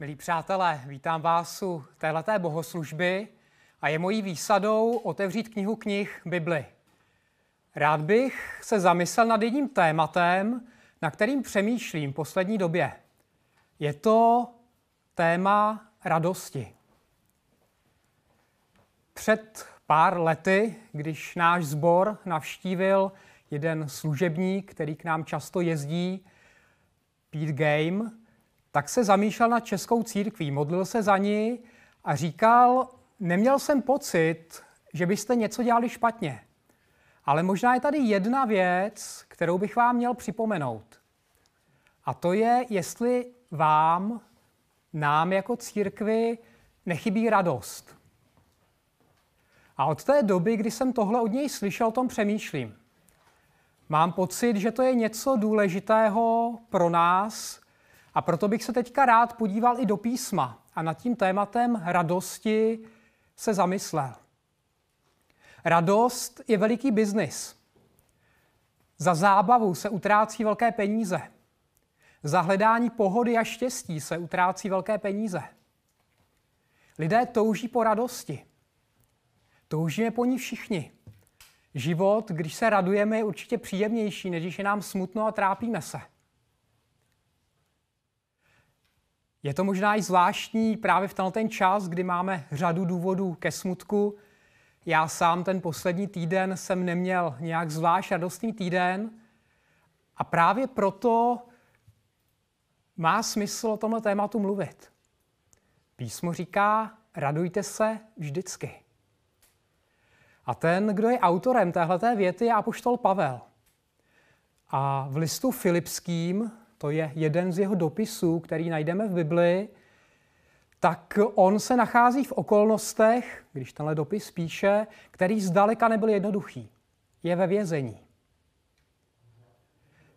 Milí přátelé, vítám vás u téhleté bohoslužby a je mojí výsadou otevřít knihu knih Bibli. Rád bych se zamyslel nad jedním tématem, na kterým přemýšlím poslední době. Je to téma radosti. Před pár lety, když náš sbor navštívil jeden služebník, který k nám často jezdí, Pete Game, tak se zamýšlel nad českou církví, modlil se za ní a říkal, neměl jsem pocit, že byste něco dělali špatně. Ale možná je tady jedna věc, kterou bych vám měl připomenout. A to je, jestli vám, nám jako církvi, nechybí radost. A od té doby, kdy jsem tohle od něj slyšel, o tom přemýšlím. Mám pocit, že to je něco důležitého pro nás a proto bych se teďka rád podíval i do písma a nad tím tématem radosti se zamyslel. Radost je veliký biznis. Za zábavu se utrácí velké peníze. Za hledání pohody a štěstí se utrácí velké peníze. Lidé touží po radosti. Toužíme po ní všichni. Život, když se radujeme, je určitě příjemnější, než když je nám smutno a trápíme se. Je to možná i zvláštní právě v tenhle ten čas, kdy máme řadu důvodů ke smutku. Já sám ten poslední týden jsem neměl nějak zvlášť radostný týden a právě proto má smysl o tomhle tématu mluvit. Písmo říká, radujte se vždycky. A ten, kdo je autorem téhleté věty, je apoštol Pavel. A v listu Filipským, to je jeden z jeho dopisů, který najdeme v Bibli, tak on se nachází v okolnostech, když tenhle dopis píše, který zdaleka nebyl jednoduchý. Je ve vězení.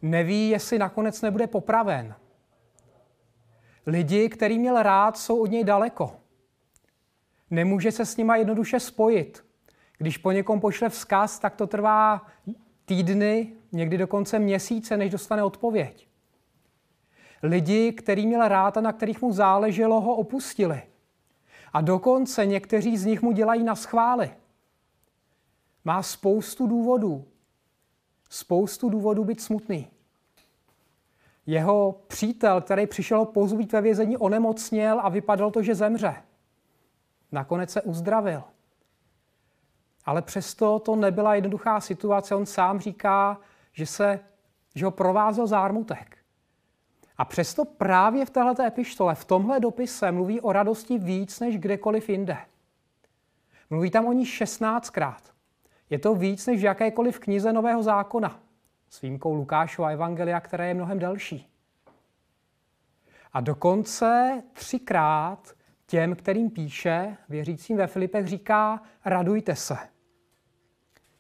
Neví, jestli nakonec nebude popraven. Lidi, který měl rád, jsou od něj daleko. Nemůže se s nima jednoduše spojit. Když po někom pošle vzkaz, tak to trvá týdny, někdy dokonce měsíce, než dostane odpověď. Lidi, který měl rád a na kterých mu záleželo, ho opustili. A dokonce někteří z nich mu dělají na schvály. Má spoustu důvodů. Spoustu důvodů být smutný. Jeho přítel, který přišel pozvít ve vězení, onemocněl a vypadalo to, že zemře. Nakonec se uzdravil. Ale přesto to nebyla jednoduchá situace. On sám říká, že, se, že ho provázel zármutek. A přesto právě v této epištole, v tomhle dopise mluví o radosti víc než kdekoliv jinde. Mluví tam o ní 16krát. Je to víc než v jakékoliv knize Nového zákona, s výjimkou Lukášova evangelia, které je mnohem delší. A dokonce třikrát těm, kterým píše, věřícím ve Filipech, říká, radujte se.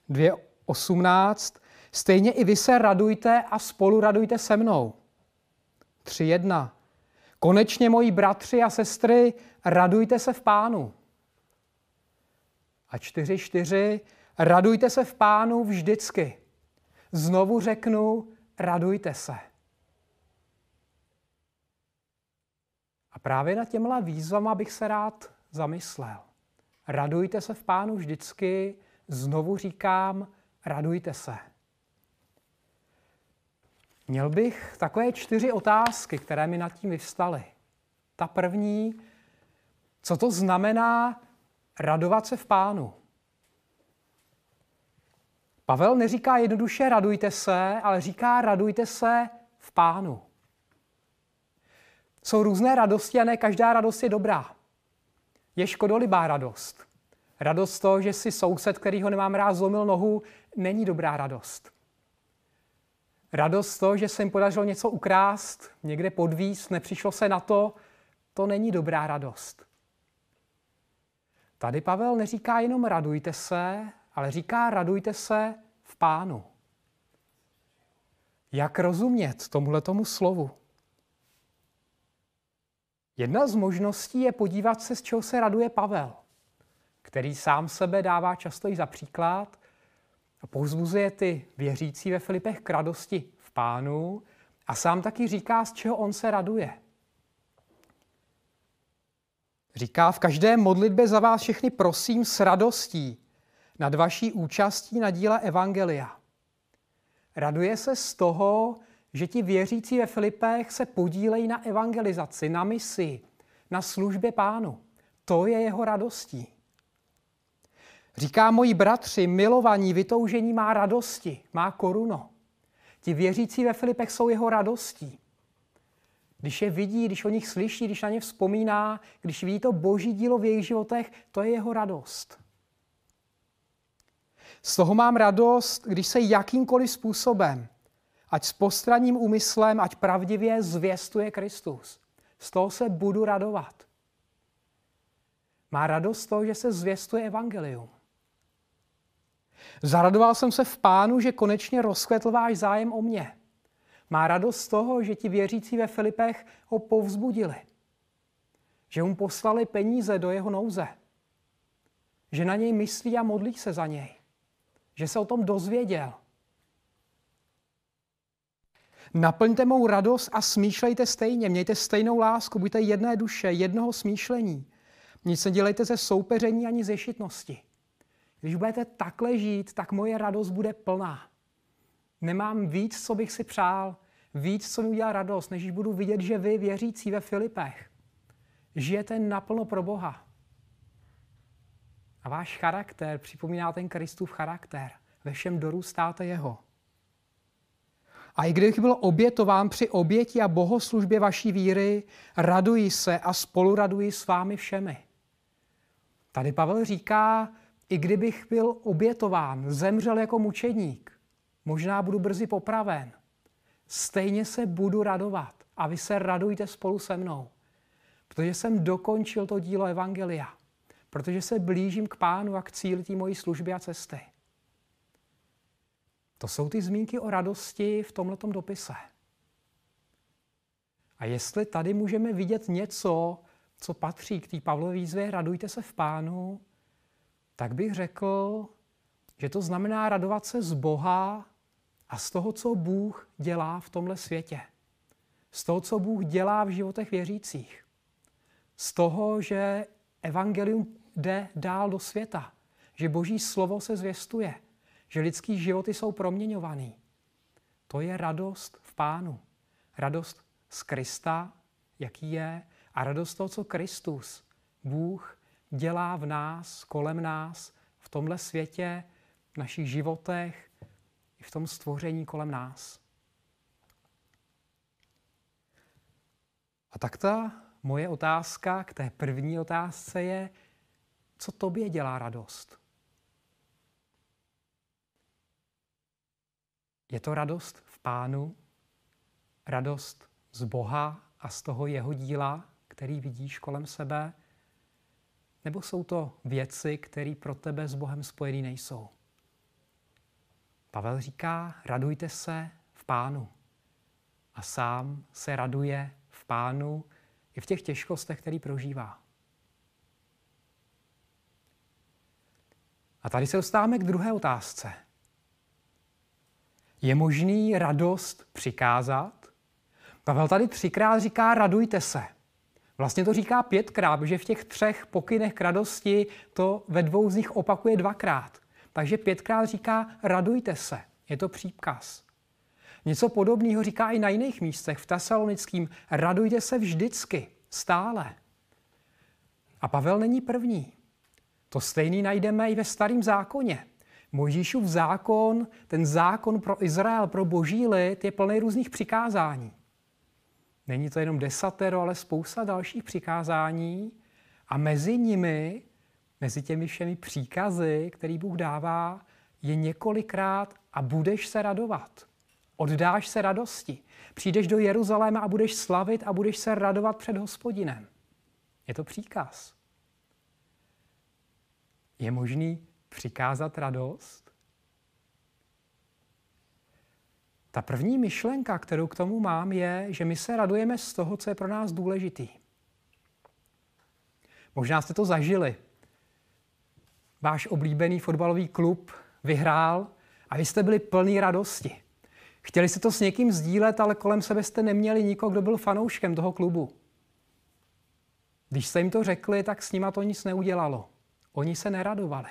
2.18. Stejně i vy se radujte a spolu radujte se mnou. 3.1. Konečně, moji bratři a sestry, radujte se v pánu. A 4.4. Radujte se v pánu vždycky. Znovu řeknu, radujte se. A právě na těmhle výzvama bych se rád zamyslel. Radujte se v pánu vždycky, znovu říkám, radujte se. Měl bych takové čtyři otázky, které mi nad tím vyvstaly. Ta první, co to znamená radovat se v pánu? Pavel neříká jednoduše radujte se, ale říká radujte se v pánu. Jsou různé radosti a ne každá radost je dobrá. Je škodolibá radost. Radost to, že si soused, který ho nemám rád, zlomil nohu, není dobrá radost. Radost to, že se jim podařilo něco ukrást, někde podvíst, nepřišlo se na to, to není dobrá radost. Tady Pavel neříká jenom radujte se, ale říká radujte se v pánu. Jak rozumět tomuhle tomu slovu? Jedna z možností je podívat se, z čeho se raduje Pavel který sám sebe dává často i za příklad a povzbuzuje ty věřící ve Filipech k radosti v pánu a sám taky říká, z čeho on se raduje. Říká, v každé modlitbě za vás všechny prosím s radostí nad vaší účastí na díle Evangelia. Raduje se z toho, že ti věřící ve Filipech se podílejí na evangelizaci, na misi, na službě pánu. To je jeho radostí. Říká moji bratři, milovaní, vytoužení má radosti, má koruno. Ti věřící ve Filipech jsou jeho radostí. Když je vidí, když o nich slyší, když na ně vzpomíná, když ví to boží dílo v jejich životech, to je jeho radost. Z toho mám radost, když se jakýmkoliv způsobem, ať s postranním úmyslem, ať pravdivě zvěstuje Kristus. Z toho se budu radovat. Má radost z toho, že se zvěstuje evangelium. Zaradoval jsem se v pánu, že konečně rozkvetl váš zájem o mě. Má radost z toho, že ti věřící ve Filipech ho povzbudili. Že mu poslali peníze do jeho nouze. Že na něj myslí a modlí se za něj. Že se o tom dozvěděl. Naplňte mou radost a smýšlejte stejně. Mějte stejnou lásku, buďte jedné duše, jednoho smýšlení. Nic nedělejte ze soupeření ani ze šitnosti. Když budete takhle žít, tak moje radost bude plná. Nemám víc, co bych si přál, víc, co mi udělá radost, než budu vidět, že vy, věřící ve Filipech, žijete naplno pro Boha. A váš charakter připomíná ten Kristův charakter. Ve všem dorůstáte jeho. A i kdybych byl obětován při oběti a bohoslužbě vaší víry, raduji se a spoluraduji s vámi všemi. Tady Pavel říká, i kdybych byl obětován, zemřel jako mučedník, možná budu brzy popraven, stejně se budu radovat a vy se radujte spolu se mnou, protože jsem dokončil to dílo Evangelia, protože se blížím k pánu a k cíli té mojí služby a cesty. To jsou ty zmínky o radosti v tomto dopise. A jestli tady můžeme vidět něco, co patří k té Pavlové výzvě, radujte se v pánu, tak bych řekl, že to znamená radovat se z Boha a z toho, co Bůh dělá v tomhle světě. Z toho, co Bůh dělá v životech věřících. Z toho, že evangelium jde dál do světa. Že Boží slovo se zvěstuje. Že lidský životy jsou proměňovaný. To je radost v Pánu. Radost z Krista, jaký je, a radost toho, co Kristus, Bůh, dělá v nás, kolem nás, v tomhle světě, v našich životech, i v tom stvoření kolem nás. A tak ta moje otázka k té první otázce je, co tobě dělá radost? Je to radost v Pánu, radost z Boha a z toho jeho díla, který vidíš kolem sebe, nebo jsou to věci, které pro tebe s Bohem spojený nejsou? Pavel říká, radujte se v pánu. A sám se raduje v pánu i v těch těžkostech, který prožívá. A tady se dostáváme k druhé otázce. Je možný radost přikázat? Pavel tady třikrát říká, radujte se. Vlastně to říká pětkrát, protože v těch třech pokynech k radosti to ve dvou z nich opakuje dvakrát. Takže pětkrát říká radujte se. Je to příkaz. Něco podobného říká i na jiných místech. V Tesalonickém radujte se vždycky, stále. A Pavel není první. To stejný najdeme i ve starém zákoně. Mojžíšův zákon, ten zákon pro Izrael, pro boží lid, je plný různých přikázání. Není to jenom desatero, ale spousta dalších přikázání a mezi nimi, mezi těmi všemi příkazy, který Bůh dává, je několikrát a budeš se radovat. Oddáš se radosti. Přijdeš do Jeruzaléma a budeš slavit a budeš se radovat před hospodinem. Je to příkaz. Je možný přikázat radost? Ta první myšlenka, kterou k tomu mám, je, že my se radujeme z toho, co je pro nás důležitý. Možná jste to zažili. Váš oblíbený fotbalový klub vyhrál a vy jste byli plný radosti. Chtěli jste to s někým sdílet, ale kolem sebe jste neměli nikoho, kdo byl fanouškem toho klubu. Když jste jim to řekli, tak s nima to nic neudělalo. Oni se neradovali.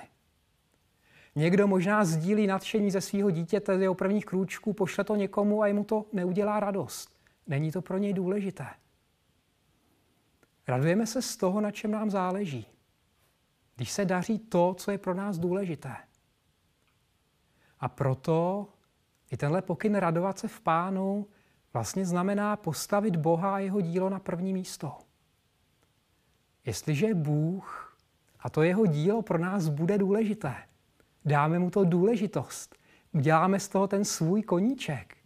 Někdo možná sdílí nadšení ze svého dítěte, z jeho prvních krůčků, pošle to někomu a jemu to neudělá radost. Není to pro něj důležité. Radujeme se z toho, na čem nám záleží. Když se daří to, co je pro nás důležité. A proto i tenhle pokyn radovat se v pánu vlastně znamená postavit Boha a jeho dílo na první místo. Jestliže Bůh a to jeho dílo pro nás bude důležité, dáme mu to důležitost, uděláme z toho ten svůj koníček,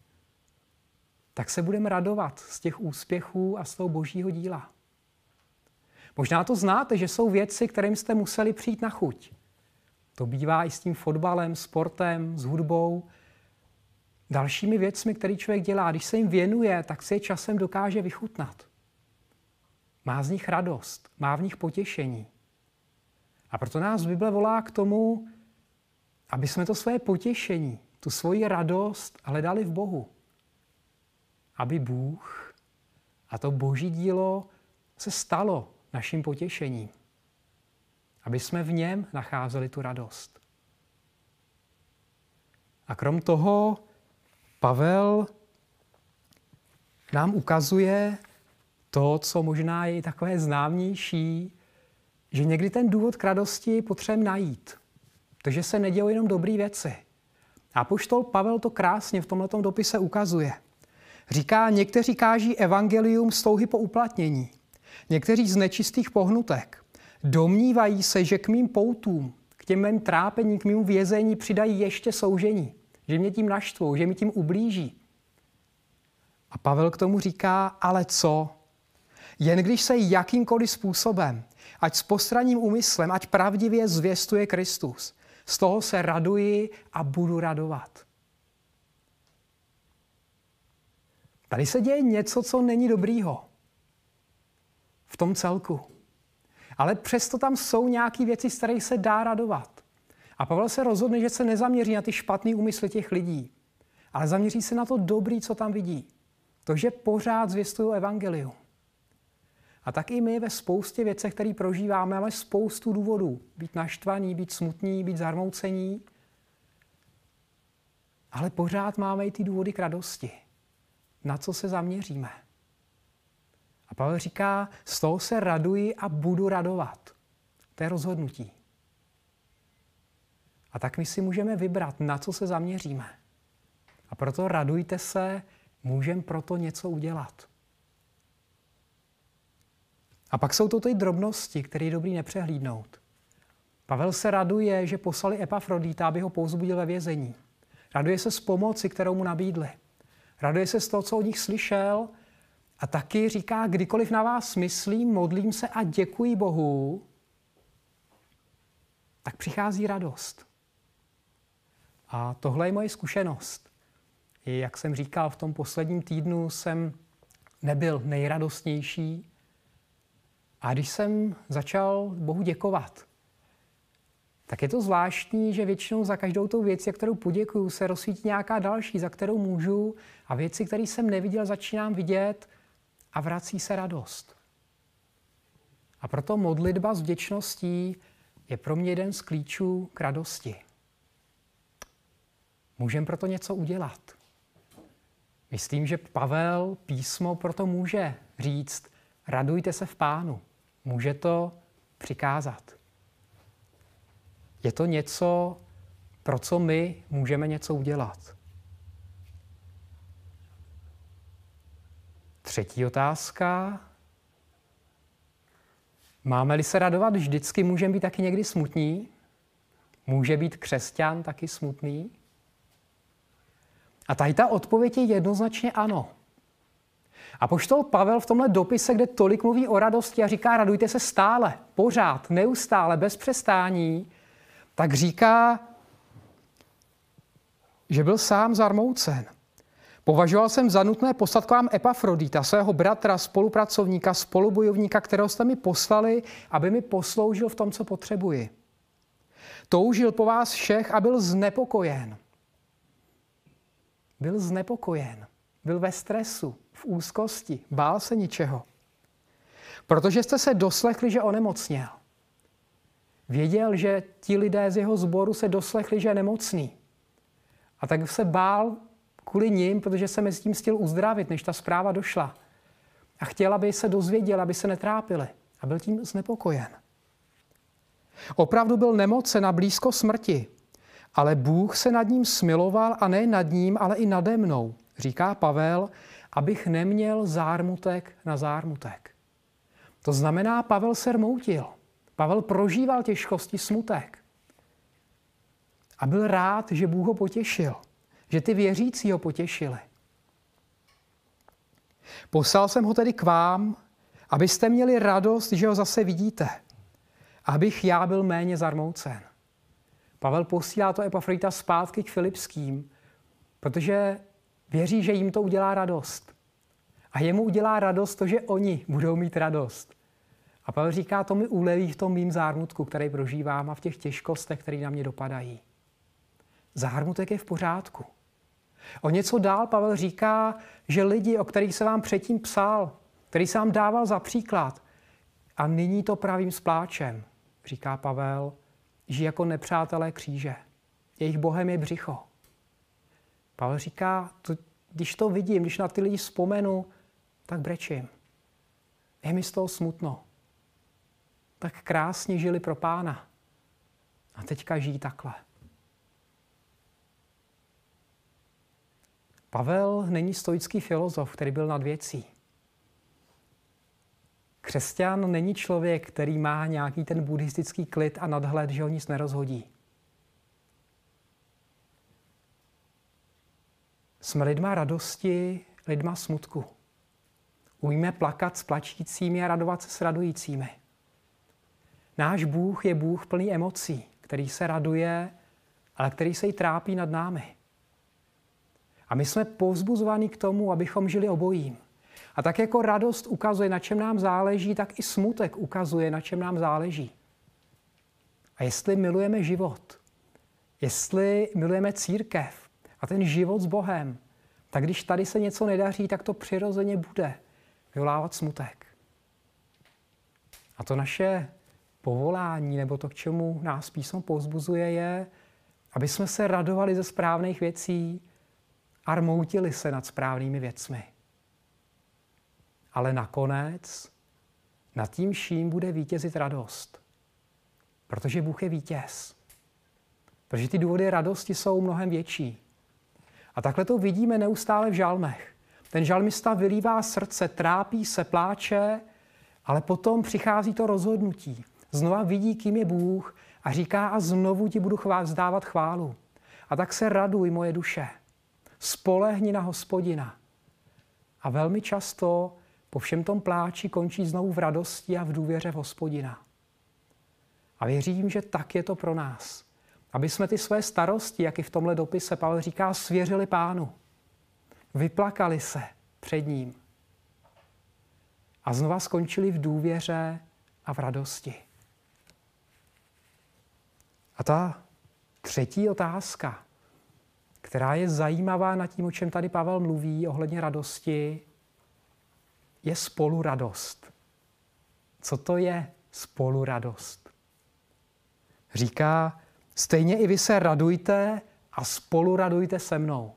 tak se budeme radovat z těch úspěchů a z toho božího díla. Možná to znáte, že jsou věci, kterým jste museli přijít na chuť. To bývá i s tím fotbalem, sportem, s hudbou, dalšími věcmi, které člověk dělá. Když se jim věnuje, tak si je časem dokáže vychutnat. Má z nich radost, má v nich potěšení. A proto nás Bible volá k tomu, aby jsme to svoje potěšení, tu svoji radost hledali v Bohu. Aby Bůh a to boží dílo se stalo naším potěšením. Aby jsme v něm nacházeli tu radost. A krom toho Pavel nám ukazuje to, co možná je takové známější, že někdy ten důvod k radosti potřebujeme najít. Takže se nedějí jenom dobré věci. A poštol Pavel to krásně v tomto dopise ukazuje. Říká, někteří káží evangelium z touhy po uplatnění, někteří z nečistých pohnutek. Domnívají se, že k mým poutům, k těm mým trápení, k mým vězení přidají ještě soužení, že mě tím naštvou, že mi tím ublíží. A Pavel k tomu říká, ale co? Jen když se jakýmkoliv způsobem, ať s postranním úmyslem, ať pravdivě zvěstuje Kristus, z toho se raduji a budu radovat. Tady se děje něco, co není dobrýho v tom celku. Ale přesto tam jsou nějaké věci, z kterých se dá radovat. A Pavel se rozhodne, že se nezaměří na ty špatné úmysly těch lidí, ale zaměří se na to dobrý, co tam vidí. To, že pořád zvěstují evangelium. A tak i my ve spoustě věcech, které prožíváme, máme spoustu důvodů. Být naštvaní, být smutní, být zarmoucení. Ale pořád máme i ty důvody k radosti. Na co se zaměříme? A Pavel říká, z toho se raduji a budu radovat. To je rozhodnutí. A tak my si můžeme vybrat, na co se zaměříme. A proto radujte se, můžeme proto něco udělat. A pak jsou to ty drobnosti, které je dobrý nepřehlídnout. Pavel se raduje, že poslali Epafrodita, aby ho pouzbudil ve vězení. Raduje se z pomoci, kterou mu nabídli. Raduje se z toho, co od nich slyšel a taky říká, kdykoliv na vás myslím, modlím se a děkuji Bohu, tak přichází radost. A tohle je moje zkušenost. Jak jsem říkal, v tom posledním týdnu jsem nebyl nejradostnější, a když jsem začal Bohu děkovat, tak je to zvláštní, že většinou za každou tou věcí, kterou poděkuju, se rozsvítí nějaká další, za kterou můžu a věci, které jsem neviděl, začínám vidět a vrací se radost. A proto modlitba s vděčností je pro mě jeden z klíčů k radosti. Můžeme proto něco udělat. Myslím, že Pavel písmo proto může říct, radujte se v pánu může to přikázat. Je to něco, pro co my můžeme něco udělat. Třetí otázka. Máme-li se radovat vždycky, můžeme být taky někdy smutní? Může být křesťan taky smutný? A tady ta odpověď je jednoznačně ano. A poštol Pavel v tomhle dopise, kde tolik mluví o radosti a říká, radujte se stále, pořád, neustále, bez přestání, tak říká, že byl sám zarmoucen. Považoval jsem za nutné poslat k vám Epafrodita, svého bratra, spolupracovníka, spolubojovníka, kterého jste mi poslali, aby mi posloužil v tom, co potřebuji. Toužil po vás všech a byl znepokojen. Byl znepokojen. Byl ve stresu v úzkosti, bál se ničeho. Protože jste se doslechli, že onemocněl. Věděl, že ti lidé z jeho sboru se doslechli, že je nemocný. A tak se bál kvůli ním, protože se mezi tím chtěl uzdravit, než ta zpráva došla. A chtěl, aby se dozvěděl, aby se netrápili. A byl tím znepokojen. Opravdu byl nemocen a blízko smrti, ale Bůh se nad ním smiloval a ne nad ním, ale i nade mnou, říká Pavel, abych neměl zármutek na zármutek. To znamená, Pavel se rmoutil. Pavel prožíval těžkosti, smutek. A byl rád, že Bůh ho potěšil, že ty věřící ho potěšili. Poslal jsem ho tedy k vám, abyste měli radost, že ho zase vidíte. Abych já byl méně zarmoucen. Pavel posílá to Epafrita zpátky k Filipským, protože věří, že jim to udělá radost. A jemu udělá radost to, že oni budou mít radost. A Pavel říká, to mi uleví v tom mým zármutku, který prožívám a v těch těžkostech, které na mě dopadají. Zármutek je v pořádku. O něco dál Pavel říká, že lidi, o kterých se vám předtím psal, který se vám dával za příklad, a nyní to pravým spláčem, říká Pavel, žijí jako nepřátelé kříže. Jejich bohem je břicho. Pavel říká, to, když to vidím, když na ty lidi vzpomenu, tak brečím. Je mi z toho smutno. Tak krásně žili pro pána. A teďka žijí takhle. Pavel není stoický filozof, který byl nad věcí. Křesťan není člověk, který má nějaký ten buddhistický klid a nadhled, že ho nic nerozhodí. Jsme lidma radosti, lidma smutku. Umíme plakat s plačícími a radovat se s radujícími. Náš Bůh je Bůh plný emocí, který se raduje, ale který se i trápí nad námi. A my jsme povzbuzováni k tomu, abychom žili obojím. A tak jako radost ukazuje, na čem nám záleží, tak i smutek ukazuje, na čem nám záleží. A jestli milujeme život, jestli milujeme církev a ten život s Bohem, tak když tady se něco nedaří, tak to přirozeně bude vyvolávat smutek. A to naše povolání, nebo to, k čemu nás písmo povzbuzuje, je, aby jsme se radovali ze správných věcí a rmoutili se nad správnými věcmi. Ale nakonec nad tím vším bude vítězit radost. Protože Bůh je vítěz. Protože ty důvody radosti jsou mnohem větší. A takhle to vidíme neustále v žalmech. Ten žalmista vylívá srdce, trápí se, pláče, ale potom přichází to rozhodnutí. Znova vidí, kým je Bůh a říká a znovu ti budu chvál, vzdávat chválu. A tak se raduj, moje duše. Spolehni na hospodina. A velmi často po všem tom pláči končí znovu v radosti a v důvěře v hospodina. A věřím, že tak je to pro nás. Aby jsme ty své starosti, jak i v tomhle dopise Pavel říká, svěřili pánu. Vyplakali se před ním. A znova skončili v důvěře a v radosti. A ta třetí otázka, která je zajímavá nad tím, o čem tady Pavel mluví, ohledně radosti, je spoluradost. Co to je spoluradost? Říká, stejně i vy se radujte a spolu radujte se mnou.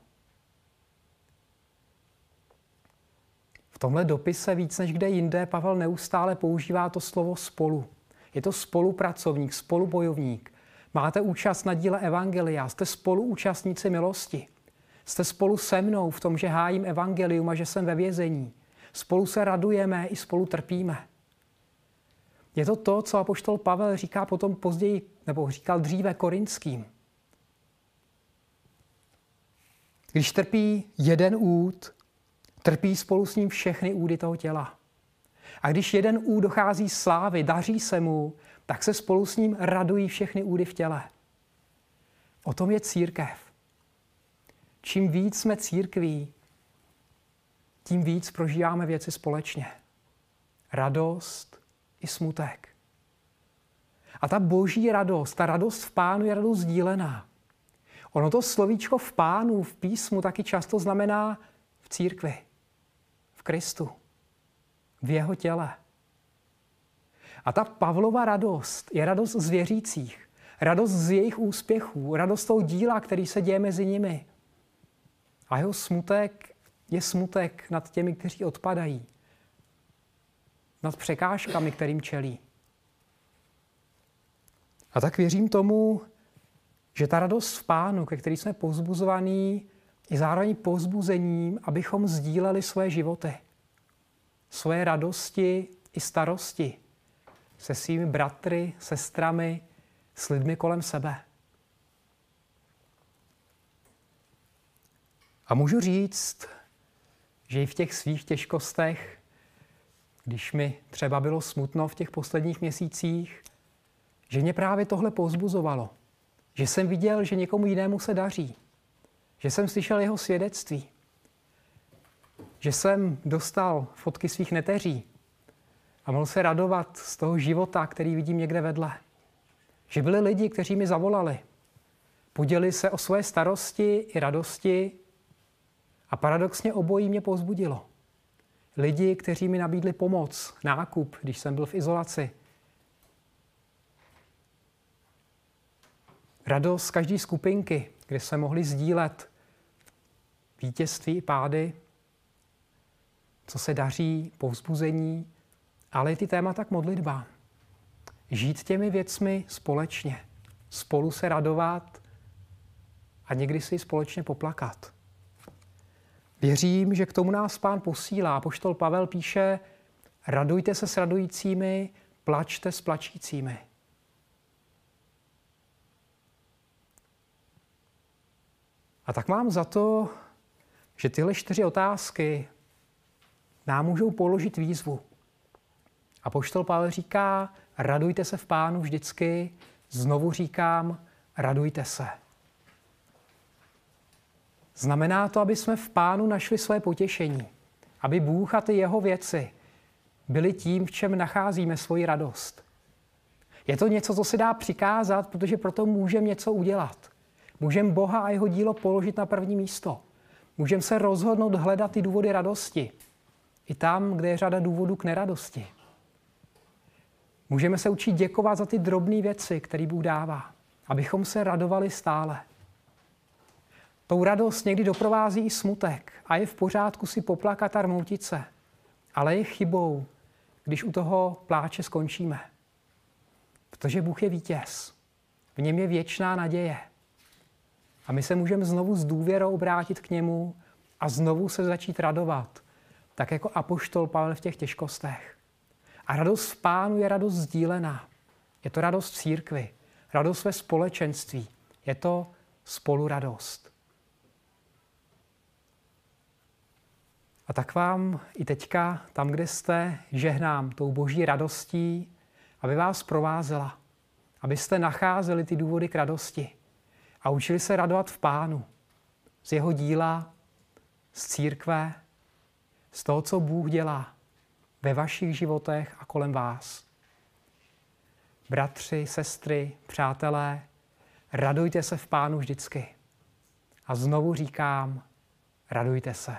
V tomhle dopise víc než kde jinde Pavel neustále používá to slovo spolu. Je to spolupracovník, spolubojovník. Máte účast na díle Evangelia, jste spoluúčastníci milosti. Jste spolu se mnou v tom, že hájím Evangelium a že jsem ve vězení. Spolu se radujeme i spolu trpíme. Je to to, co apoštol Pavel říká potom později, nebo říkal dříve korinským. Když trpí jeden úd, trpí spolu s ním všechny údy toho těla. A když jeden úd dochází slávy, daří se mu, tak se spolu s ním radují všechny údy v těle. O tom je církev. Čím víc jsme církví, tím víc prožíváme věci společně. Radost i smutek. A ta boží radost, ta radost v pánu je radost sdílená. Ono to slovíčko v pánu, v písmu taky často znamená v církvi, v Kristu, v jeho těle. A ta Pavlova radost je radost z věřících. Radost z jejich úspěchů, radost toho díla, který se děje mezi nimi. A jeho smutek je smutek nad těmi, kteří odpadají. Nad překážkami, kterým čelí. A tak věřím tomu, že ta radost v pánu, ke který jsme pozbuzovaní, je zároveň pozbuzením, abychom sdíleli svoje životy, svoje radosti i starosti se svými bratry, sestrami, s lidmi kolem sebe. A můžu říct, že i v těch svých těžkostech, když mi třeba bylo smutno v těch posledních měsících, že mě právě tohle pozbuzovalo. Že jsem viděl, že někomu jinému se daří. Že jsem slyšel jeho svědectví. Že jsem dostal fotky svých neteří a mohl se radovat z toho života, který vidím někde vedle. Že byli lidi, kteří mi zavolali. Podělili se o svoje starosti i radosti a paradoxně obojí mě pozbudilo. Lidi, kteří mi nabídli pomoc, nákup, když jsem byl v izolaci. Radost z každé skupinky, kde jsme mohli sdílet vítězství i pády, co se daří, povzbuzení, ale i ty témata k modlitbám. Žít těmi věcmi společně, spolu se radovat a někdy si společně poplakat. Věřím, že k tomu nás pán posílá. Poštol Pavel píše, radujte se s radujícími, plačte s plačícími. A tak mám za to, že tyhle čtyři otázky nám můžou položit výzvu. A poštol Pavel říká, radujte se v pánu vždycky, znovu říkám, radujte se. Znamená to, aby jsme v pánu našli své potěšení, aby Bůh a ty jeho věci byly tím, v čem nacházíme svoji radost. Je to něco, co se dá přikázat, protože proto můžeme něco udělat. Můžeme Boha a jeho dílo položit na první místo. Můžeme se rozhodnout hledat ty důvody radosti. I tam, kde je řada důvodů k neradosti. Můžeme se učit děkovat za ty drobné věci, které Bůh dává, abychom se radovali stále. Tou radost někdy doprovází i smutek a je v pořádku si poplakat a rmoutit se. Ale je chybou, když u toho pláče skončíme. Protože Bůh je vítěz. V něm je věčná naděje. A my se můžeme znovu s důvěrou obrátit k němu a znovu se začít radovat, tak jako apoštol Pavel v těch těžkostech. A radost v pánu je radost sdílená. Je to radost v církvi, radost ve společenství. Je to spoluradost. A tak vám i teďka, tam, kde jste, žehnám tou boží radostí, aby vás provázela, abyste nacházeli ty důvody k radosti a učili se radovat v pánu, z jeho díla, z církve, z toho, co Bůh dělá ve vašich životech a kolem vás. Bratři, sestry, přátelé, radujte se v pánu vždycky. A znovu říkám, radujte se.